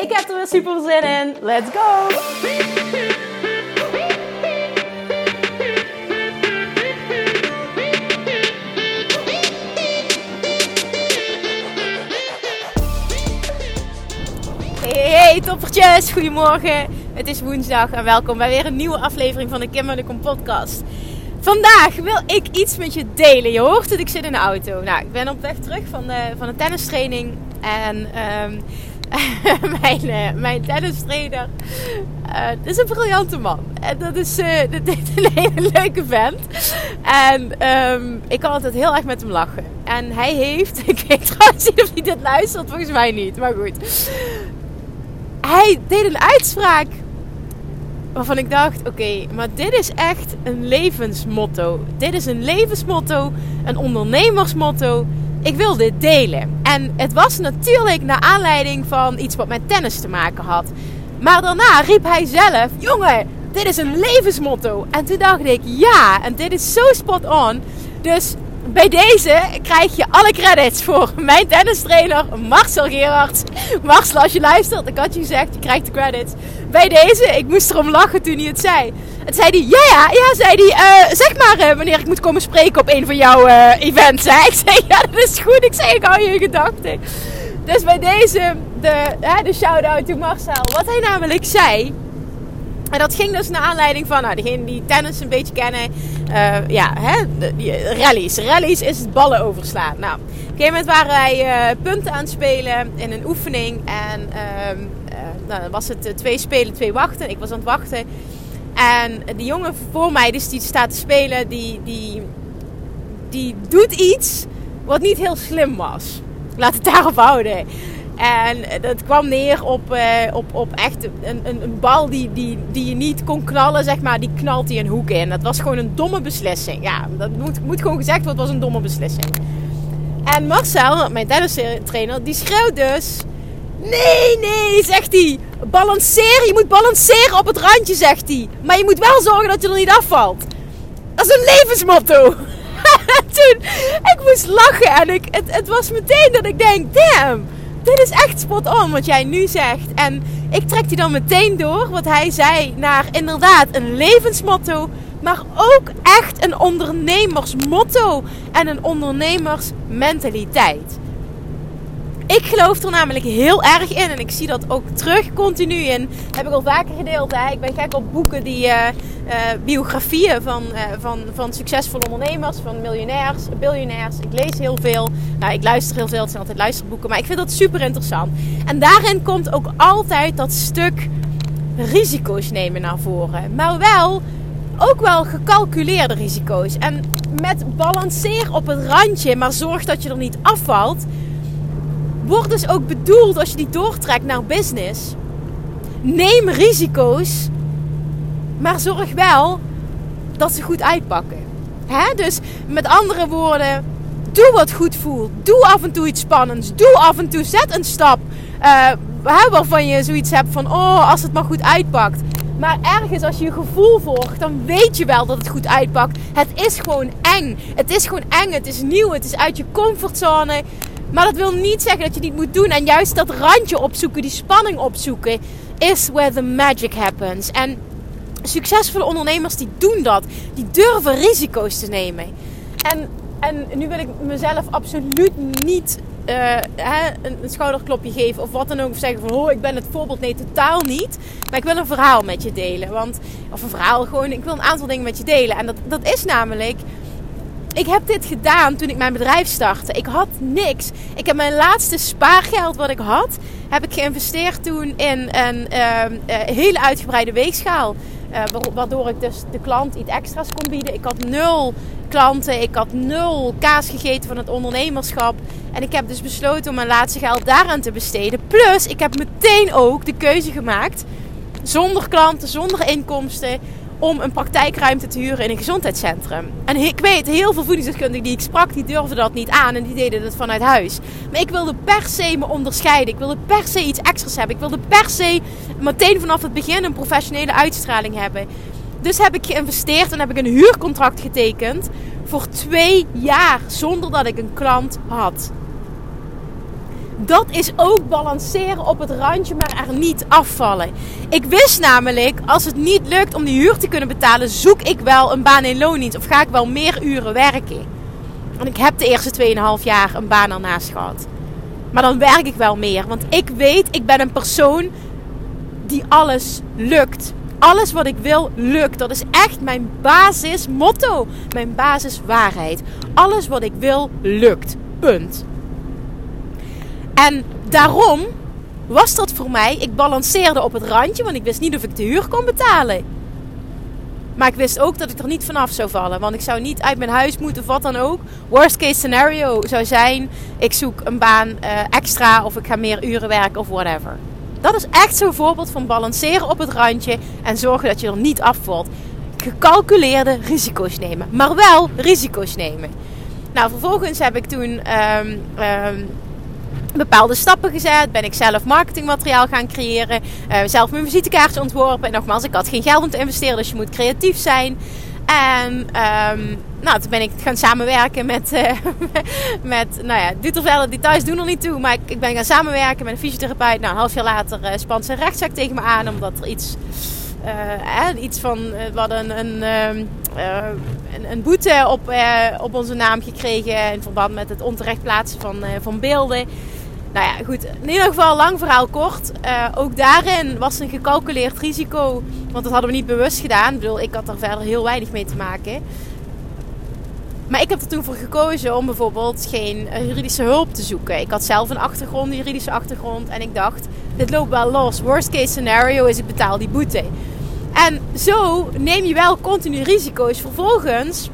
Ik heb er weer super zin in. Let's go! Hey, toppertjes, goedemorgen. Het is woensdag en welkom bij weer een nieuwe aflevering van de Kim en Kom podcast. Vandaag wil ik iets met je delen. Je hoort het, ik zit in de auto. Nou, ik ben op weg terug van de, van de tennistraining. En um, mijn, uh, mijn tennistrainer uh, is een briljante man. En dat is, uh, dat een hele leuke vent. En um, ik kan altijd heel erg met hem lachen. En hij heeft, ik weet trouwens niet of hij dit luistert, volgens mij niet, maar goed. Hij deed een uitspraak waarvan ik dacht: oké, maar dit is echt een levensmotto. Dit is een levensmotto, een ondernemersmotto. Ik wil dit delen. En het was natuurlijk naar aanleiding van iets wat met tennis te maken had. Maar daarna riep hij zelf: jongen, dit is een levensmotto. En toen dacht ik: ja, en dit is zo spot on. Dus bij deze krijg je alle credits voor mijn tennistrainer Marcel Gerards. Marcel, als je luistert, ik had je gezegd, je krijgt de credits. Bij deze, ik moest erom lachen toen hij het zei. Het zei hij, ja ja, ja, zei hij, uh, zeg maar uh, wanneer ik moet komen spreken op een van jouw uh, events. Hè? Ik zei, ja dat is goed, ik zei, ik hou je gedachten. Dus bij deze, de, de shout-out to Marcel. Wat hij namelijk zei... En dat ging dus naar aanleiding van, nou, degene die tennis een beetje kennen, uh, ja, hè, die, rallies. Rallies is het ballen overslaan. Nou, op een gegeven moment waren wij uh, punten aan het spelen in een oefening. En uh, nou, dan was het twee spelen, twee wachten. Ik was aan het wachten. En die jongen voor mij, dus die staat te spelen, die, die, die doet iets wat niet heel slim was. Laat het daarop houden. En dat kwam neer op, uh, op, op echt een, een, een, bal die, die, die je niet kon knallen, zeg maar. Die knalt hij een hoek in. Dat was gewoon een domme beslissing. Ja, dat moet, moet gewoon gezegd worden, was een domme beslissing. En Marcel, mijn tennistrainer, die schreeuwt dus... Nee, nee, zegt hij. Balanceren, je moet balanceren op het randje, zegt hij. Maar je moet wel zorgen dat je er niet afvalt. Dat is een levensmotto. Toen, ik moest lachen en ik, het, het was meteen dat ik denk, damn dit is echt spot on wat jij nu zegt. En ik trek die dan meteen door, wat hij zei, naar inderdaad een levensmotto. Maar ook echt een ondernemersmotto en een ondernemersmentaliteit. Ik geloof er namelijk heel erg in en ik zie dat ook terug continu in. Heb ik al vaker gedeeld. Hè? Ik ben gek op boeken die uh, uh, biografieën van, uh, van, van succesvolle ondernemers, van miljonairs, biljonairs. Ik lees heel veel. Nou, ik luister heel veel. Het zijn altijd luisterboeken, maar ik vind dat super interessant. En daarin komt ook altijd dat stuk risico's nemen naar voren. Maar wel ook wel gecalculeerde risico's. En met balanceer op het randje, maar zorg dat je er niet afvalt wordt dus ook bedoeld als je die doortrekt naar business. Neem risico's, maar zorg wel dat ze goed uitpakken. Dus met andere woorden, doe wat goed voelt. Doe af en toe iets spannends. Doe af en toe, zet een stap uh, waarvan je zoiets hebt van, oh, als het maar goed uitpakt. Maar ergens, als je je gevoel volgt, dan weet je wel dat het goed uitpakt. Het is gewoon eng. Het is gewoon eng. Het is nieuw. Het is uit je comfortzone. Maar dat wil niet zeggen dat je het niet moet doen. En juist dat randje opzoeken, die spanning opzoeken, is where the magic happens. En succesvolle ondernemers die doen dat. Die durven risico's te nemen. En, en nu wil ik mezelf absoluut niet uh, hè, een, een, schouderklopje geven of wat dan ook. Of zeggen van, oh, ik ben het voorbeeld. Nee, totaal niet. Maar ik wil een verhaal met je delen. Want, of een verhaal gewoon, ik wil een aantal dingen met je delen. En dat, dat is namelijk ik heb dit gedaan toen ik mijn bedrijf startte. Ik had niks. Ik heb mijn laatste spaargeld wat ik had, heb ik geïnvesteerd toen in een uh, hele uitgebreide weegschaal. waardoor ik dus de klant iets extra's kon bieden. Ik had nul klanten. Ik had nul kaas gegeten van het ondernemerschap. En ik heb dus besloten om mijn laatste geld daaraan te besteden. Plus, ik heb meteen ook de keuze gemaakt, zonder klanten, zonder inkomsten, om een praktijkruimte te huren in een gezondheidscentrum. En ik weet, heel veel voedingsdeskundigen die ik sprak, die durfden dat niet aan en die deden het vanuit huis. Maar ik wilde per se me onderscheiden. Ik wilde per se iets extra's hebben. Ik wilde per se meteen vanaf het begin een professionele uitstraling hebben. Dus heb ik geïnvesteerd en heb ik een huurcontract getekend voor twee jaar zonder dat ik een klant had. Dat is ook balanceren op het randje, maar er niet afvallen. Ik wist namelijk, als het niet lukt om die huur te kunnen betalen, zoek ik wel een baan in loondienst of ga ik wel meer uren werken. En ik heb de eerste 2,5 jaar een baan ernaast gehad. Maar dan werk ik wel meer, want ik weet, ik ben een persoon die alles lukt alles wat ik wil lukt. Dat is echt mijn basismotto. Mijn basiswaarheid. Alles wat ik wil lukt. Punt. En daarom was dat voor mij. Ik balanceerde op het randje, want ik wist niet of ik de huur kon betalen. Maar ik wist ook dat ik er niet vanaf zou vallen. Want ik zou niet uit mijn huis moeten of wat dan ook. Worst case scenario zou zijn: ik zoek een baan uh, extra of ik ga meer uren werken of whatever. Dat is echt zo'n voorbeeld van balanceren op het randje en zorgen dat je er niet afvalt. Gecalculeerde risico's nemen, maar wel risico's nemen. Nou, vervolgens heb ik toen um, um, bepaalde stappen gezet. Ben ik zelf marketingmateriaal gaan creëren. Uh, zelf mijn visitekaartje ontworpen. En nogmaals, ik had geen geld om te investeren, dus je moet creatief zijn. En um, nou, toen ben ik gaan samenwerken met, uh, met nou ja, doet er verder details doen er niet toe. Maar ik, ik ben gaan samenwerken met een fysiotherapeut. Nou, een half jaar later uh, spant een rechtszaak tegen me aan. Omdat er iets, iets van, hadden een, een, een, een boete op, op onze naam gekregen. In verband met het onterecht plaatsen van, van beelden. Nou ja, goed. In ieder geval, lang verhaal kort. Uh, ook daarin was een gecalculeerd risico. Want dat hadden we niet bewust gedaan. Ik bedoel, ik had er verder heel weinig mee te maken. Maar ik heb er toen voor gekozen om bijvoorbeeld geen eh, juridische hulp te zoeken. Ik had zelf een achtergrond, een juridische achtergrond. En ik dacht, dit loopt wel los. Worst case scenario is ik betaal die boete. En zo neem je wel continu risico's. Vervolgens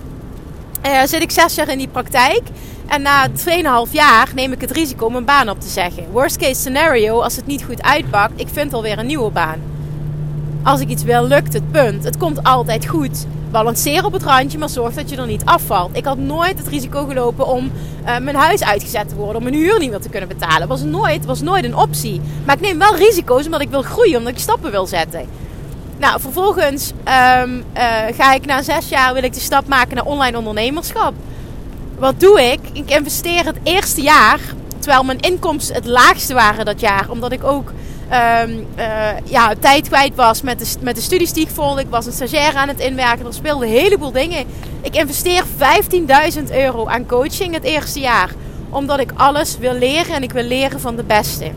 uh, zit ik zes jaar in die praktijk. En na 2,5 jaar neem ik het risico om een baan op te zeggen. Worst case scenario, als het niet goed uitpakt, ik vind alweer een nieuwe baan. Als ik iets wil, lukt het, punt. Het komt altijd goed. Balanceer op het randje, maar zorg dat je er niet afvalt. Ik had nooit het risico gelopen om uh, mijn huis uitgezet te worden, om mijn huur niet meer te kunnen betalen. Was nooit, was nooit een optie. Maar ik neem wel risico's omdat ik wil groeien, omdat ik stappen wil zetten. Nou, vervolgens um, uh, ga ik na zes jaar wil ik de stap maken naar online ondernemerschap. Wat doe ik? Ik investeer het eerste jaar, terwijl mijn inkomsten het laagste waren dat jaar, omdat ik ook um, uh, ja, tijd kwijt was met de, met de studies die ik volgde. Ik was een stagiair aan het inwerken. Er speelden een heleboel dingen. Ik investeer 15.000 euro aan coaching het eerste jaar. Omdat ik alles wil leren en ik wil leren van de beste.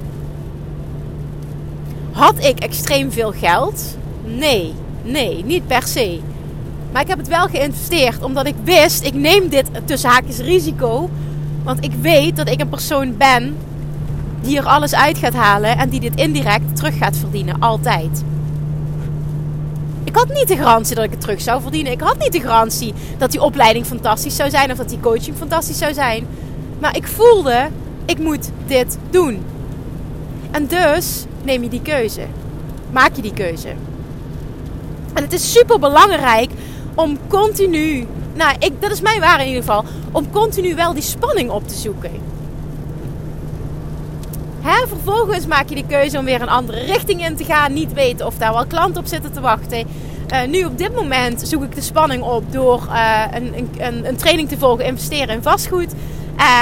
Had ik extreem veel geld? Nee, nee, niet per se. Maar ik heb het wel geïnvesteerd omdat ik wist, ik neem dit tussen haakjes risico. Want ik weet dat ik een persoon ben die er alles uit gaat halen en die dit indirect terug gaat verdienen. Altijd. Ik had niet de garantie dat ik het terug zou verdienen. Ik had niet de garantie dat die opleiding fantastisch zou zijn of dat die coaching fantastisch zou zijn. Maar ik voelde, ik moet dit doen. En dus neem je die keuze. Maak je die keuze. En het is super belangrijk om continu, nou, ik, dat is mijn waar in ieder geval, om continu wel die spanning op te zoeken. Vervolgens maak je de keuze om weer een andere richting in te gaan. Niet weten of daar wel klanten op zitten te wachten. Uh, nu op dit moment zoek ik de spanning op door uh, een, een, een, training te volgen, investeren in vastgoed.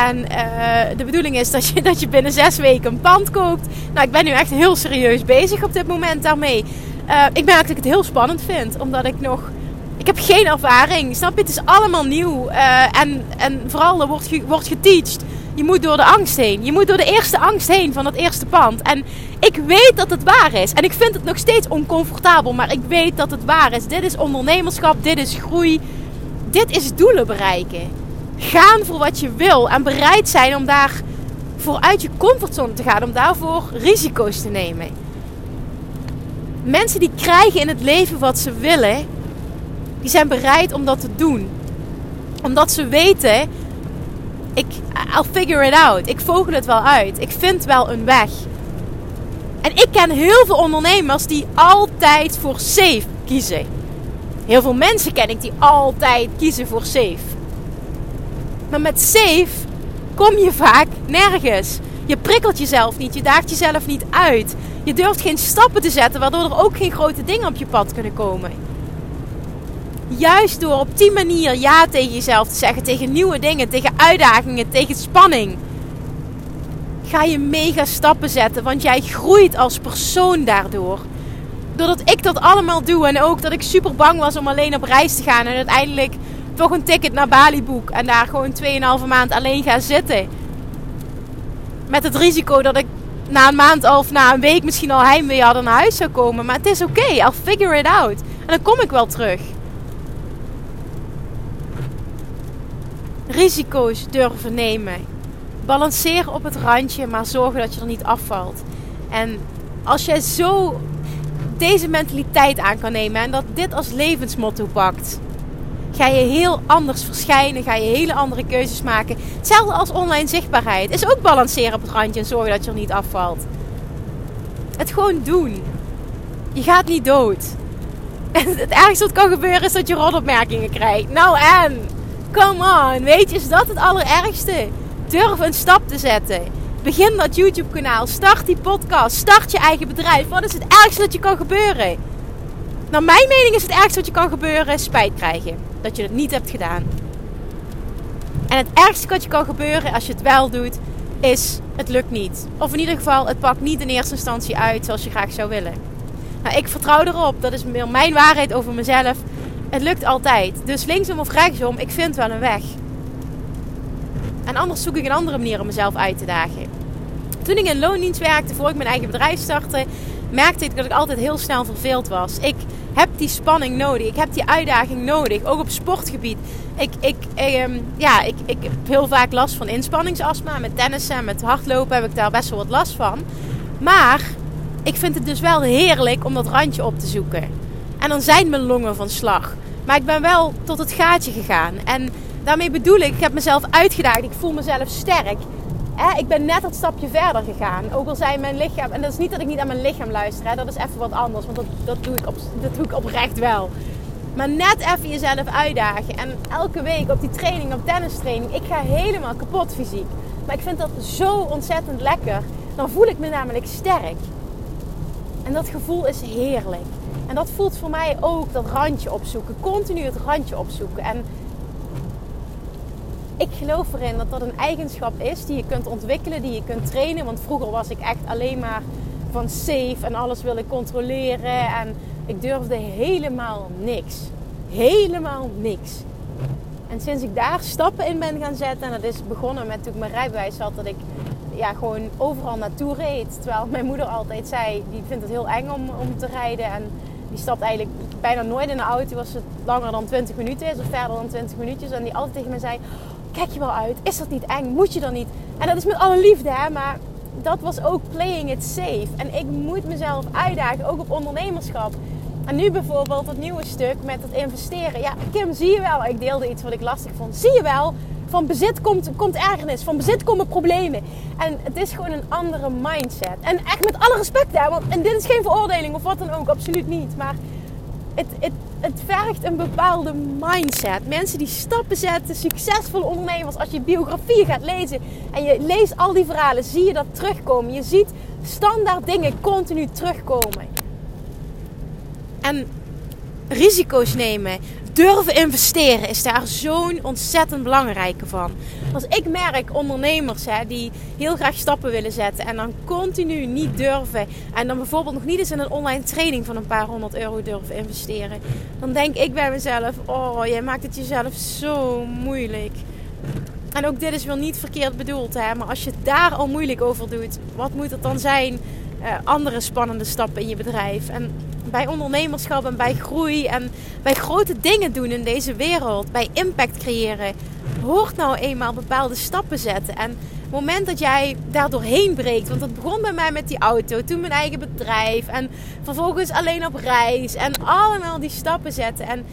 En uh, de bedoeling is dat je, dat je binnen zes weken een pand koopt. Nou, ik ben nu echt heel serieus bezig op dit moment daarmee. ik merk dat ik het heel spannend vind, omdat ik nog. Ik heb geen ervaring. Snap je? Het is allemaal nieuw. en, en vooral er wordt, wordt geteacht je moet door de angst heen. Je moet door de eerste angst heen van dat eerste pand. En ik weet dat het waar is. En ik vind het nog steeds oncomfortabel. Maar ik weet dat het waar is. Dit is ondernemerschap. Dit is groei. Dit is doelen bereiken. Gaan voor wat je wil. En bereid zijn om daar vooruit je comfortzone te gaan. Om daarvoor risico's te nemen. Mensen die krijgen in het leven wat ze willen, die zijn bereid om dat te doen. Omdat ze weten, ik, I'll figure it out. Ik vogel het wel uit. Ik vind wel een weg. En ik ken heel veel ondernemers die altijd voor safe kiezen. Heel veel mensen ken ik die altijd kiezen voor safe. Maar met safe kom je vaak nergens. Je prikkelt jezelf niet, je daagt jezelf niet uit. Je durft geen stappen te zetten, waardoor er ook geen grote dingen op je pad kunnen komen. Juist door op die manier ja tegen jezelf te zeggen, tegen nieuwe dingen, tegen uitdagingen, tegen spanning, ga je mega stappen zetten, want jij groeit als persoon daardoor. Doordat ik dat allemaal doe en ook dat ik super bang was om alleen op reis te gaan en uiteindelijk toch een ticket naar Bali boek en daar gewoon 2,5 maand alleen ga zitten. Met het risico dat ik na een maand of na een week misschien al heimwee hadden naar huis zou komen. Maar het is oké, I'll figure it out. En dan kom ik wel terug. Risico's durven nemen. Balanceer op het randje, maar zorgen dat je er niet afvalt. En als jij zo deze mentaliteit aan kan nemen en dat dit als levensmotto pakt, ga je heel anders verschijnen, ga je hele andere keuzes maken. Hetzelfde als online zichtbaarheid. Is ook balanceren op het randje en zorgen dat je er niet afvalt. Het gewoon doen. Je gaat niet dood. En het ergste wat kan gebeuren is dat je rotopmerkingen krijgt. Nou en, come on. Weet je, is dat het allerergste? Durf een stap te zetten. Begin dat YouTube kanaal. Start die podcast. Start je eigen bedrijf. Wat is het ergste dat je kan gebeuren? Naar mijn mening is het ergste wat je kan gebeuren spijt krijgen. Dat je het niet hebt gedaan. En het ergste wat je kan gebeuren als je het wel doet, is het lukt niet. Of in ieder geval, het pakt niet in eerste instantie uit zoals je graag zou willen. Nou, ik vertrouw erop. Dat is mijn waarheid over mezelf. Het lukt altijd. Dus linksom of rechtsom, ik vind wel een weg. En anders zoek ik een andere manier om mezelf uit te dagen. Toen ik in loondienst werkte, voor ik mijn eigen bedrijf startte, merkte ik dat ik altijd heel snel verveeld was. Ik heb die spanning nodig. Ik heb die uitdaging nodig. Ook op sportgebied. Ik, ik, ehm, ja, ik, ik heb heel vaak last van inspanningsastma. Met tennissen en met hardlopen heb ik daar best wel wat last van. Maar ik vind het dus wel heerlijk om dat randje op te zoeken. En dan zijn mijn longen van slag. Maar ik ben wel tot het gaatje gegaan. En daarmee bedoel ik, ik heb mezelf uitgedaagd. Ik voel mezelf sterk ik ben net dat stapje verder gegaan. Ook al zei mijn lichaam, en dat is niet dat ik niet aan mijn lichaam luister, dat is even wat anders, want dat, dat, doe ik op, dat doe ik oprecht wel. Maar net even jezelf uitdagen. En elke week op die training, op tennistraining, ik ga helemaal kapot fysiek. Maar ik vind dat zo ontzettend lekker. Dan voel ik me namelijk sterk. En dat gevoel is heerlijk. En dat voelt voor mij ook dat randje opzoeken. Continu het randje opzoeken. En ik geloof erin dat dat een eigenschap is die je kunt ontwikkelen, die je kunt trainen. Want vroeger was ik echt alleen maar van safe en alles wil ik controleren. En ik durfde helemaal niks. Helemaal niks. En sinds ik daar stappen in ben gaan zetten, en dat is begonnen met toen ik mijn rijbewijs had, dat ik ja, gewoon overal naartoe reed. Terwijl mijn moeder altijd zei, die vindt het heel eng om, om te rijden. En die stapt eigenlijk bijna nooit in de auto als het langer dan 20 minuten is of verder dan 20 minuutjes. En die altijd tegen me zei, kijk je wel uit? Is dat niet eng? Moet je dan niet? En dat is met alle liefde, hè? Maar dat was ook playing it safe. En ik moet mezelf uitdagen, ook op ondernemerschap. En nu bijvoorbeeld het nieuwe stuk met het investeren. Ja, Kim, zie je wel? Ik deelde iets wat ik lastig vond. Zie je wel? Van bezit komt, komt ergernis. Van bezit komen problemen. En het is gewoon een andere mindset. En echt met alle respect, hè? Want, en dit is geen veroordeling of wat dan ook. Absoluut niet. Maar het, het, het vergt een bepaalde mindset. Mensen die stappen zetten, succesvolle ondernemers. Als je biografie gaat lezen en je leest al die verhalen, zie je dat terugkomen. Je ziet standaard dingen continu terugkomen. En risico's nemen, durven investeren is daar zo'n ontzettend belangrijke van. Als ik merk ondernemers hè, die heel graag stappen willen zetten en dan continu niet durven en dan bijvoorbeeld nog niet eens in een online training van een paar honderd euro durven investeren, dan denk ik bij mezelf: oh, jij maakt het jezelf zo moeilijk. En ook dit is wel niet verkeerd bedoeld, hè, maar als je daar al moeilijk over doet, wat moet het dan zijn? Uh, andere spannende stappen in je bedrijf. En bij ondernemerschap en bij groei en bij grote dingen doen in deze wereld, bij impact creëren, hoort nou eenmaal bepaalde stappen zetten. En het moment dat jij daar doorheen breekt, want dat begon bij mij met die auto, toen mijn eigen bedrijf en vervolgens alleen op reis en allemaal die stappen zetten. En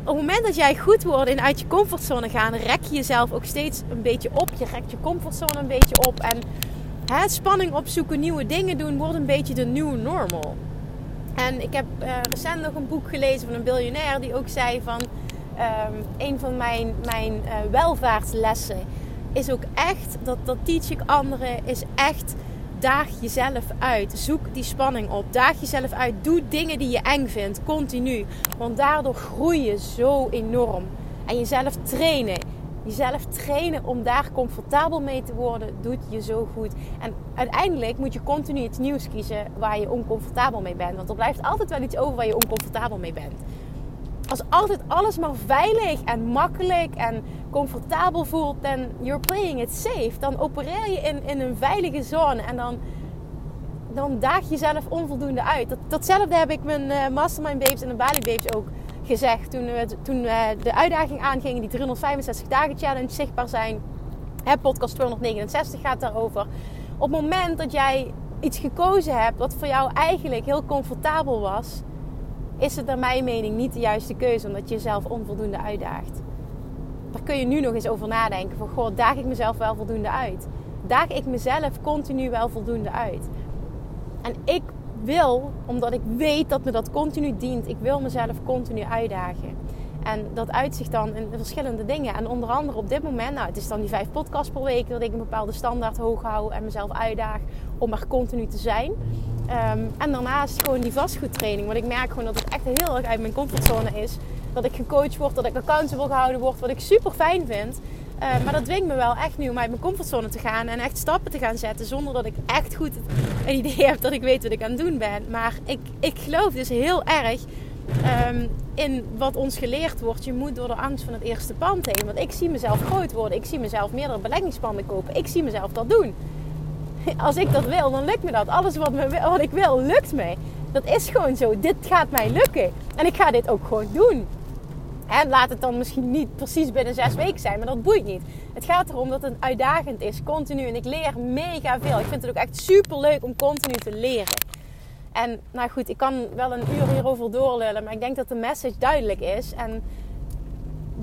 op het moment dat jij goed wordt in uit je comfortzone gaan, rek je jezelf ook steeds een beetje op. Je rekt je comfortzone een beetje op en hè, spanning opzoeken, nieuwe dingen doen, wordt een beetje de nieuwe normal. En ik heb uh, recent nog een boek gelezen van een biljonair die ook zei van um, een van mijn, mijn uh, welvaartslessen is ook echt, dat, dat teach ik anderen, is echt daag jezelf uit. Zoek die spanning op. Daag jezelf uit. Doe dingen die je eng vindt, continu. Want daardoor groei je zo enorm. En jezelf trainen. Jezelf trainen om daar comfortabel mee te worden, doet je zo goed. En uiteindelijk moet je continu iets nieuws kiezen waar je oncomfortabel mee bent. Want er blijft altijd wel iets over waar je oncomfortabel mee bent als altijd alles maar veilig en makkelijk en comfortabel voelt, dan you're playing it safe. Dan opereer je in, in een veilige zone en dan, dan daag je jezelf onvoldoende uit. Dat, datzelfde heb ik mijn uh, Mastermind Babes en de Bali Babes ook gezegd. Toen, we, toen de uitdaging aangingen, die 365 dagen challenge zichtbaar zijn. Hè, podcast 269 gaat daarover. Op het moment dat jij iets gekozen hebt wat voor jou eigenlijk heel comfortabel was is het naar mijn mening niet de juiste keuze omdat je jezelf onvoldoende uitdaagt. Daar kun je nu nog eens over nadenken. Van goh, daag ik mezelf wel voldoende uit? Daag ik mezelf continu wel voldoende uit? En ik wil, omdat ik weet dat me dat continu dient, ik wil mezelf continu uitdagen. En dat uitzicht dan in verschillende dingen. En onder andere op dit moment, nou, het is dan die vijf podcasts per week dat ik een bepaalde standaard hoog hou en mezelf uitdaag om er continu te zijn. Ehm, en daarnaast gewoon die vastgoedtraining. Want ik merk gewoon dat het echt heel erg uit mijn comfortzone is. Dat ik gecoacht word, dat ik accountable gehouden word, wat ik super fijn vind. Ehm, maar dat dwingt me wel echt nu om uit mijn comfortzone te gaan en echt stappen te gaan zetten. Zonder dat ik echt goed een idee heb dat ik weet wat ik aan het doen ben. Maar ik, ik geloof dus heel erg ehm, in wat ons geleerd wordt. Je moet door de angst van het eerste pand heen. Want ik zie mezelf groot worden. Ik zie mezelf meerdere beleggingspanden kopen. Ik zie mezelf dat doen. als ik dat wil, dan lukt me dat. Alles wat, me, wat ik wil, lukt me. Dat is gewoon zo. Dit gaat mij lukken. En ik ga dit ook gewoon doen. Laat het dan misschien niet precies binnen zes weken zijn, maar dat boeit niet. Het gaat erom dat het uitdagend is, continu. En ik leer mega veel. Ik vind het ook echt super leuk om continu te leren. En nou goed, ik kan wel een uur hierover doorlullen, maar ik denk dat de message duidelijk is. En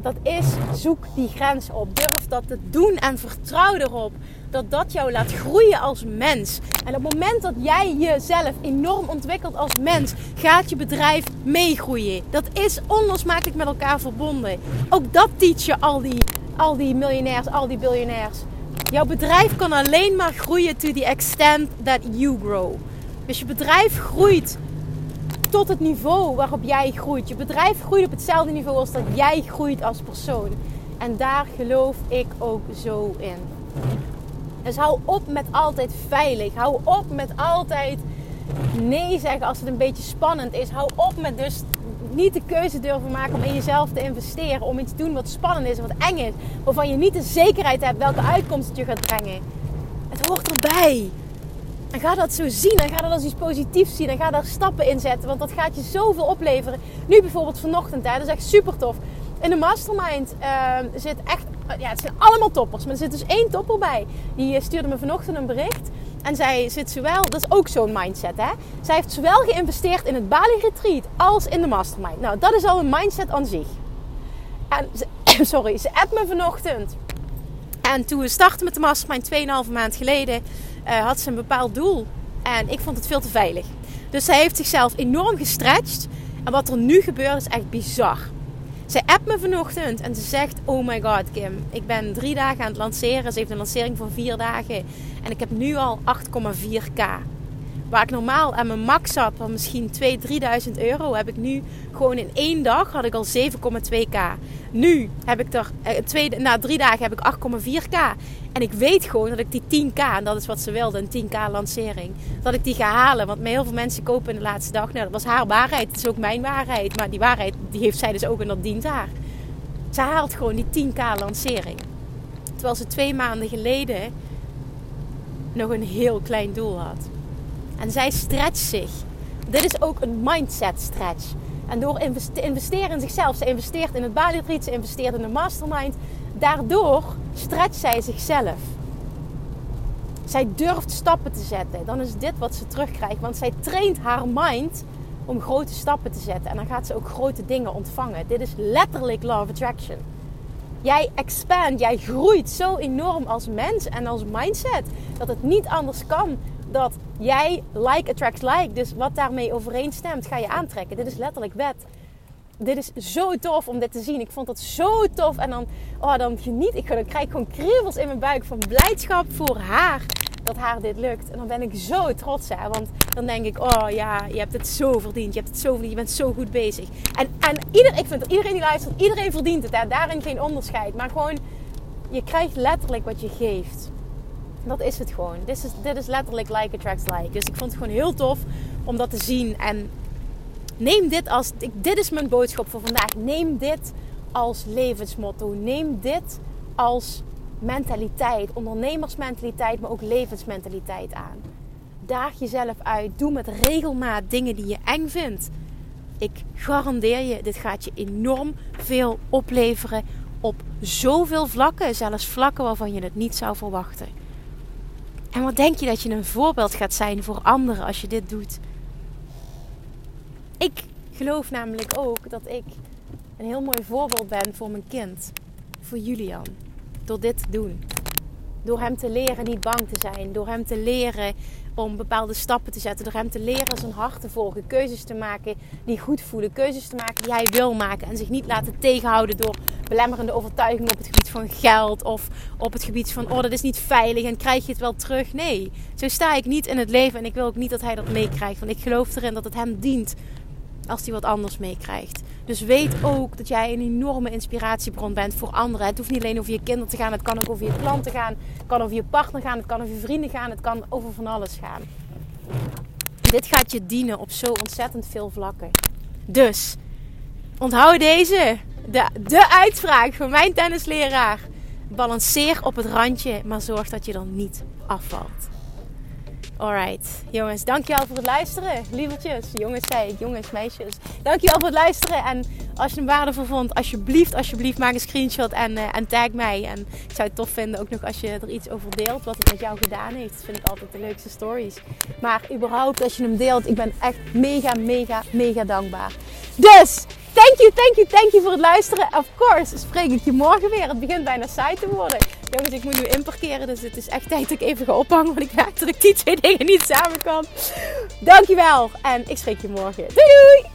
dat is, zoek die grens op. Durf dat te doen en vertrouw erop dat dat jou laat groeien als mens. En op het moment dat jij jezelf enorm ontwikkelt als mens, gaat je bedrijf meegroeien. Dat is onlosmakelijk met elkaar verbonden. Ook dat teach je al die, al die miljonairs, al die biljonairs. Jouw bedrijf kan alleen maar groeien to the extent that you grow. Dus je bedrijf groeit tot het niveau waarop jij groeit. Je bedrijf groeit op hetzelfde niveau als dat jij groeit als persoon. En daar geloof ik ook zo in. Dus hou op met altijd veilig. Hou op met altijd nee zeggen als het een beetje spannend is. Hou op met dus niet de keuze durven maken om in jezelf te investeren. Om iets te doen wat spannend is, wat eng is. Waarvan je niet de zekerheid hebt welke uitkomst het je gaat brengen. Het hoort erbij. En ga dat zo zien. En ga dat als iets positiefs zien. En ga daar stappen in zetten. Want dat gaat je zoveel opleveren. Nu bijvoorbeeld vanochtend. Hè, dat is echt super tof. In de mastermind uh, zit echt... Ja, het zijn allemaal toppers. Maar er zit dus één topper bij. Die eh, stuurde me vanochtend een bericht. En zij zit zowel... Dat is ook zo'n mindset, hè. Zij heeft zowel geïnvesteerd in het Bali Retreat als in de mastermind. Nou, dat is al een mindset aan zich. En sorry, ze appt me vanochtend. En toen we startten met de mastermind 2,5 maand geleden uh, had ze een bepaald doel. En ik vond het veel te veilig. Dus zij heeft zichzelf enorm gestretched. En wat er nu gebeurt is echt bizar. Zij appt me vanochtend en ze zegt: Oh my god, Kim, ik ben drie dagen aan het lanceren. Ze heeft een lancering van vier dagen. En ik heb nu al 8,4k. Waar ik normaal aan mijn max had van misschien 2.000, 3.000 euro, heb ik nu gewoon in één dag had ik al 7,2k. Nu heb ik er, eh, na drie dagen heb ik 8,4k. En ik weet gewoon dat ik die 10k, en dat is wat ze wilde, een 10k lancering, dat ik die ga halen. Want heel veel mensen kopen in de laatste dag. Nou, dat was haar waarheid. Het is ook mijn waarheid. Maar die waarheid die heeft zij dus ook en dat dient haar. Ze haalt gewoon die 10k lancering. Terwijl ze twee maanden geleden nog een heel klein doel had. En zij stretcht zich. Dit is ook een mindset stretch. En door te investeren in zichzelf, ze investeert in het Bali ze investeert in de mastermind. Daardoor stretcht zij zichzelf. zij durft stappen te zetten, dan is dit wat ze terugkrijgt. Want zij traint haar mind om grote stappen te zetten. En dan gaat ze ook grote dingen ontvangen. Dit is letterlijk Love Attraction. Jij expand, jij groeit zo enorm als mens en als mindset. Dat het niet anders kan dat jij like attracts like. Dus wat daarmee overeenstemt, ga je aantrekken. Dit is letterlijk wet. Dit is zo tof om dit te zien. Ik vond het zo tof. En dan, oh, dan geniet ik. Dan krijg ik gewoon kriebels in mijn buik van blijdschap voor haar. Dat haar dit lukt. En dan ben ik zo trots. Hè? Want dan denk ik, oh ja, je hebt het zo verdiend. Je hebt het zo verdiend. Je bent zo goed bezig. En, en ieder, ik vind dat iedereen die luistert, iedereen verdient het. Hè? Daarin geen onderscheid. Maar gewoon, je krijgt letterlijk wat je geeft. Dat is het gewoon. Dit is, dit is letterlijk like attracts like. Dus ik vond het gewoon heel tof om dat te zien. En neem dit als. Dit is mijn boodschap voor vandaag. Neem dit als levensmotto. Neem dit als mentaliteit. Ondernemersmentaliteit, maar ook levensmentaliteit aan. Daag jezelf uit. Doe met regelmaat dingen die je eng vindt. Ik garandeer je, dit gaat je enorm veel opleveren op zoveel vlakken. Zelfs vlakken waarvan je het niet zou verwachten. En wat denk je dat je een voorbeeld gaat zijn voor anderen als je dit doet? Ik geloof namelijk ook dat ik een heel mooi voorbeeld ben voor mijn kind, voor Julian, door dit te doen. Door hem te leren niet bang te zijn, door hem te leren om bepaalde stappen te zetten, door hem te leren zijn hart te volgen, keuzes te maken die goed voelen, keuzes te maken die hij wil maken. En zich niet laten tegenhouden door belemmerende overtuigingen op het gebied van geld of op het gebied van oh dat is niet veilig en krijg je het wel terug. Nee, zo sta ik niet in het leven en ik wil ook niet dat hij dat meekrijgt, want ik geloof erin dat het hem dient als hij wat anders meekrijgt. Dus weet ook dat jij een enorme inspiratiebron bent voor anderen. Het hoeft niet alleen over je kinderen te gaan, het kan ook over je klanten gaan, het kan over je partner gaan, het kan over je vrienden gaan, het kan over van alles gaan. Dit gaat je dienen op zo ontzettend veel vlakken. Dus onthoud deze, de, de uitspraak van mijn tennisleraar. Balanceer op het randje, maar zorg dat je dan niet afvalt. Alright, jongens, dankjewel voor het luisteren. Lievertjes, jongens zei ik, jongens, meisjes. Dankjewel voor het luisteren. En als je hem waardevol vond, alsjeblieft, alsjeblieft, maak een screenshot en, uh, en tag mij. En ik zou het tof vinden ook nog als je er iets over deelt, wat het met jou gedaan heeft. Dat vind ik altijd de leukste stories. Maar überhaupt, als je hem deelt, ik ben echt mega, mega, mega dankbaar. Dus, thank you, thank you, thank you voor het luisteren. Of course, spreek ik je morgen weer. Het begint bijna saai te worden. Jongens, ik moet nu inparkeren, dus het is echt tijd dat ik even ga ophangen. Want ik merk dat ik die twee dingen niet samen kan. Dankjewel en ik spreek je morgen. Doei doei!